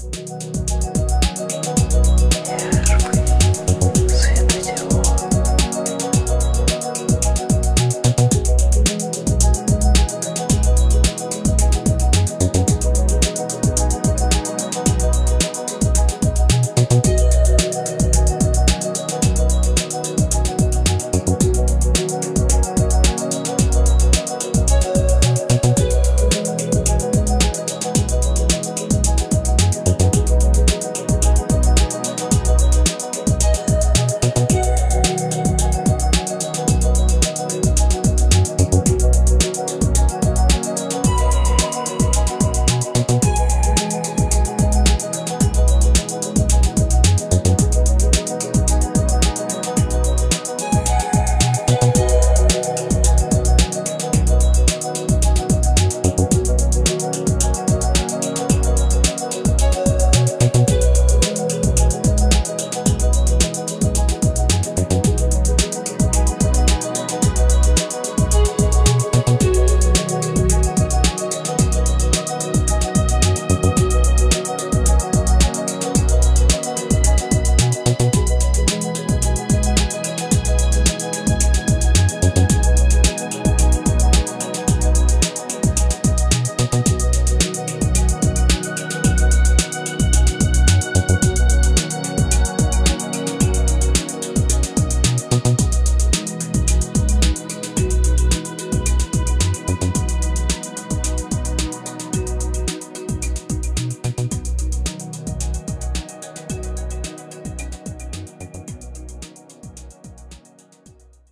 Tchau.